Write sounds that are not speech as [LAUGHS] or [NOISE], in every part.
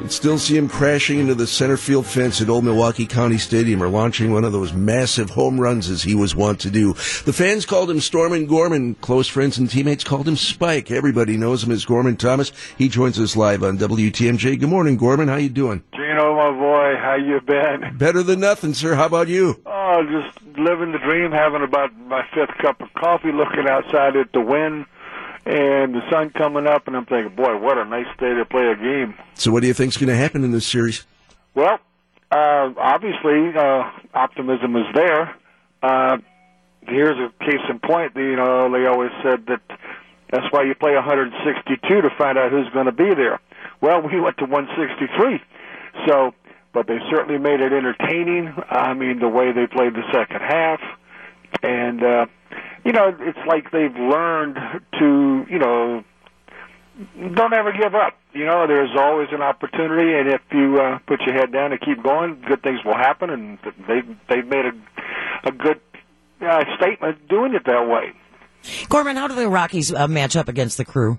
And still see him crashing into the center field fence at Old Milwaukee County Stadium or launching one of those massive home runs as he was wont to do. The fans called him Stormin' Gorman. Close friends and teammates called him Spike. Everybody knows him as Gorman Thomas. He joins us live on WTMJ. Good morning, Gorman. How you doing? Gino, my boy, how you been? Better than nothing, sir. How about you? Oh, just living the dream, having about my fifth cup of coffee, looking outside at the wind and the sun coming up, and I'm thinking, boy, what a nice day to play a game. So, what do you think's going to happen in this series? Well, uh, obviously, uh, optimism is there. Uh, here's a case in point. You know, they always said that that's why you play 162 to find out who's going to be there. Well, we went to 163, so but they certainly made it entertaining. I mean, the way they played the second half, and uh, you know, it's like they've learned to, you know, don't ever give up. You know, there's always an opportunity, and if you uh, put your head down and keep going, good things will happen. And they they've made a a good uh, statement doing it that way. Gorman, how do the Rockies uh, match up against the Crew?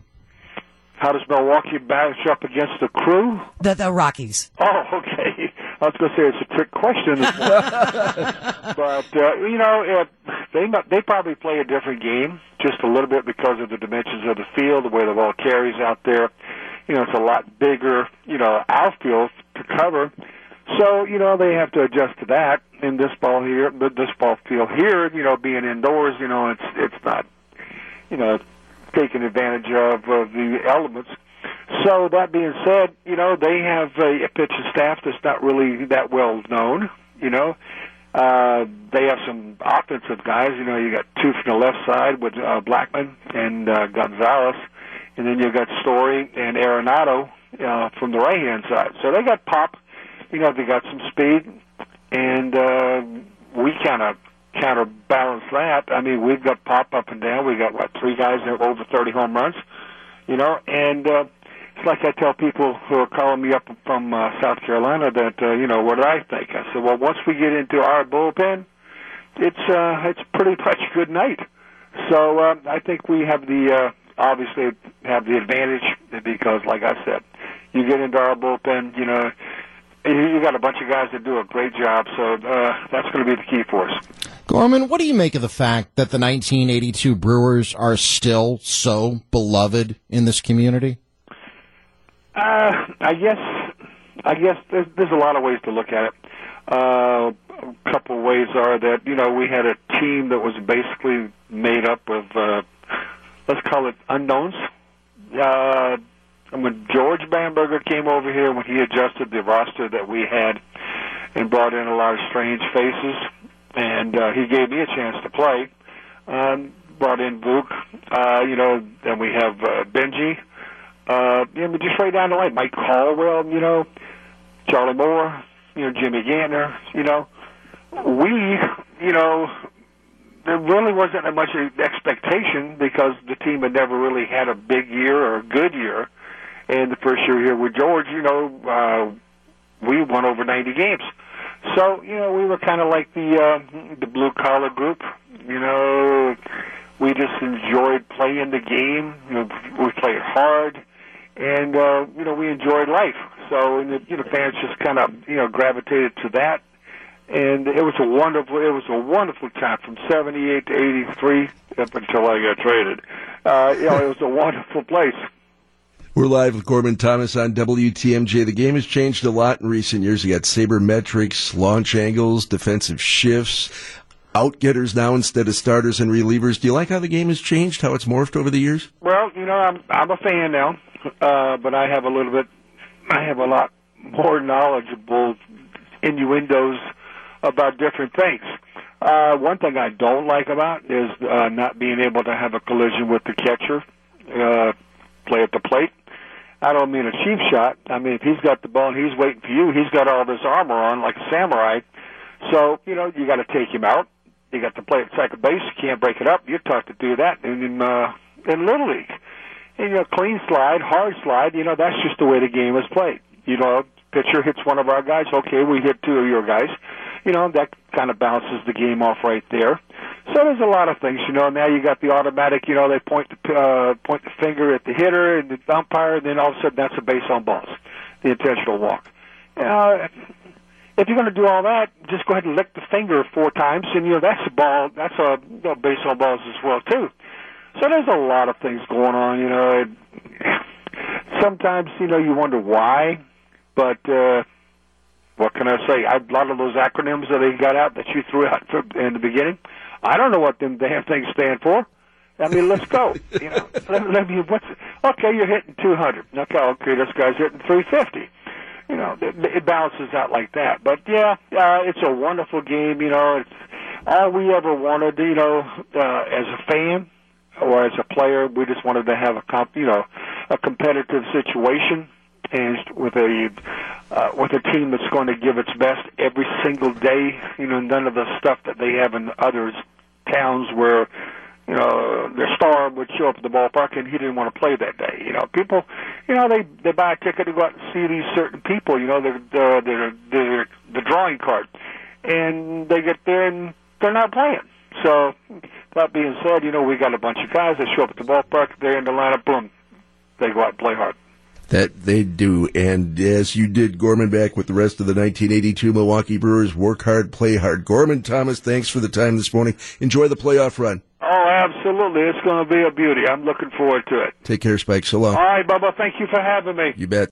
How does Milwaukee match up against the Crew? The the Rockies. Oh, [LAUGHS] okay. I was going to say it's a trick question, [LAUGHS] but uh, you know, it, they they probably play a different game just a little bit because of the dimensions of the field, the way the ball carries out there. You know, it's a lot bigger, you know, outfield to cover. So you know they have to adjust to that. In this ball here, but this ball field here, you know, being indoors, you know, it's it's not, you know, taking advantage of of the elements. So that being said, you know they have a, pitching staff that's not really that well known. You know, uh, they have some offensive guys. You know, you got two from the left side with uh, Blackmon and uh, Gonzalez, and then you got Story and Arenado uh, from the right hand side. So they got pop. You know, they got some speed, and uh, we kind of counterbalance that. I mean, we've got pop up and down. We got what three guys that have over 30 home runs. You know, and uh, like I tell people who are calling me up from uh, South Carolina that uh, you know what do I think? I said, well, once we get into our bullpen, it's uh, it's pretty [LAUGHS] much good night. So uh, I think we have the uh, obviously have the advantage because, like I said, you get into our bullpen, you know, you got a bunch of guys that do a great job. So uh, that's going to be the key for us. Gorman, what do you make of the fact that the 1982 Brewers are still so beloved in this community? Uh, I guess I guess there's, there's a lot of ways to look at it. Uh, a couple ways are that you know we had a team that was basically made up of uh, let's call it unknowns. Uh, and when George Bamberger came over here, when he adjusted the roster that we had and brought in a lot of strange faces, and uh, he gave me a chance to play. Um, brought in Vuk, uh, you know, then we have uh, Benji, uh, you know, just right down the line. Mike Caldwell, you know, Charlie Moore, you know, Jimmy Gantner, you know. We, you know, there really wasn't that much expectation because the team had never really had a big year or a good year. And the first year here with George, you know, uh, we won over 90 games. So, you know, we were kind of like the uh, the blue collar group. You know, we just enjoyed playing the game. We played hard and uh, you know we enjoyed life. So and the, you know fans just kind of you know gravitated to that, and it was a wonderful it was a wonderful time from '78 to '83 up until I got traded. Uh, you know it was a wonderful place. We're live with Gorman Thomas on WTMJ. The game has changed a lot in recent years. You got sabermetrics, launch angles, defensive shifts, outgetters now instead of starters and relievers. Do you like how the game has changed? How it's morphed over the years? Well, you know, I'm I'm a fan now uh, but I have a little bit, I have a lot more knowledgeable innuendos about different things. Uh, one thing I don't like about is uh, not being able to have a collision with the catcher, uh, play at the plate. I don't mean a cheap shot. I mean, if he's got the ball and he's waiting for you, he's got all this armor on like a samurai. So, you know, you got to take him out. You got to play at second base. You can't break it up. You're taught to do that in, uh, in Little League you know, clean slide, hard slide, you know, that's just the way the game is played. You know, pitcher hits one of our guys, okay, we hit two of your guys. You know, that kind of bounces the game off right there. So there's a lot of things, you know. Now you got the automatic, you know, they point the uh, point the finger at the hitter and the umpire, and then all of a sudden that's a base on balls. the intentional walk. Uh, if you're going to do all that, just go ahead and lick the finger four times, and you know that's a ball. That's a you know, baseball balls as well too. So there's a lot of things going on. You know, it, [LAUGHS] sometimes you know you wonder why, but uh, what can I say? I, a lot of those acronyms that they got out that you threw out in the beginning, I don't know what them damn things stand for. I mean, let's go. [LAUGHS] You know, let, let me. What's okay? You're hitting 200. Okay, okay, this guy's hitting 350 you know, it, it balances out like that. But yeah, uh, it's a wonderful game. You know, it's all we ever wanted. You know, uh, as a fan or as a player, we just wanted to have a comp, you know, a competitive situation and with a uh, with a team that's going to give its best every single day. You know, none of the stuff that they have in other towns where you know, their star would show up at the ballpark and he didn't want to play that day. You know, people, you know, they they buy a ticket to go out and see these certain people. You know, they're they're they're, they're the drawing card, and they get there and they're not playing. So that being said, you know, we got a bunch of guys that show up at the ballpark. They're in the lineup. Boom, they go out and play hard. That they do. And as you did, Gorman back with the rest of the 1982 Milwaukee Brewers. Work hard, play hard. Gorman Thomas, thanks for the time this morning. Enjoy the playoff run. Oh, absolutely. It's going to be a beauty. I'm looking forward to it. Take care, Spike. So long. All right, Bubba. Thank you for having me. You bet.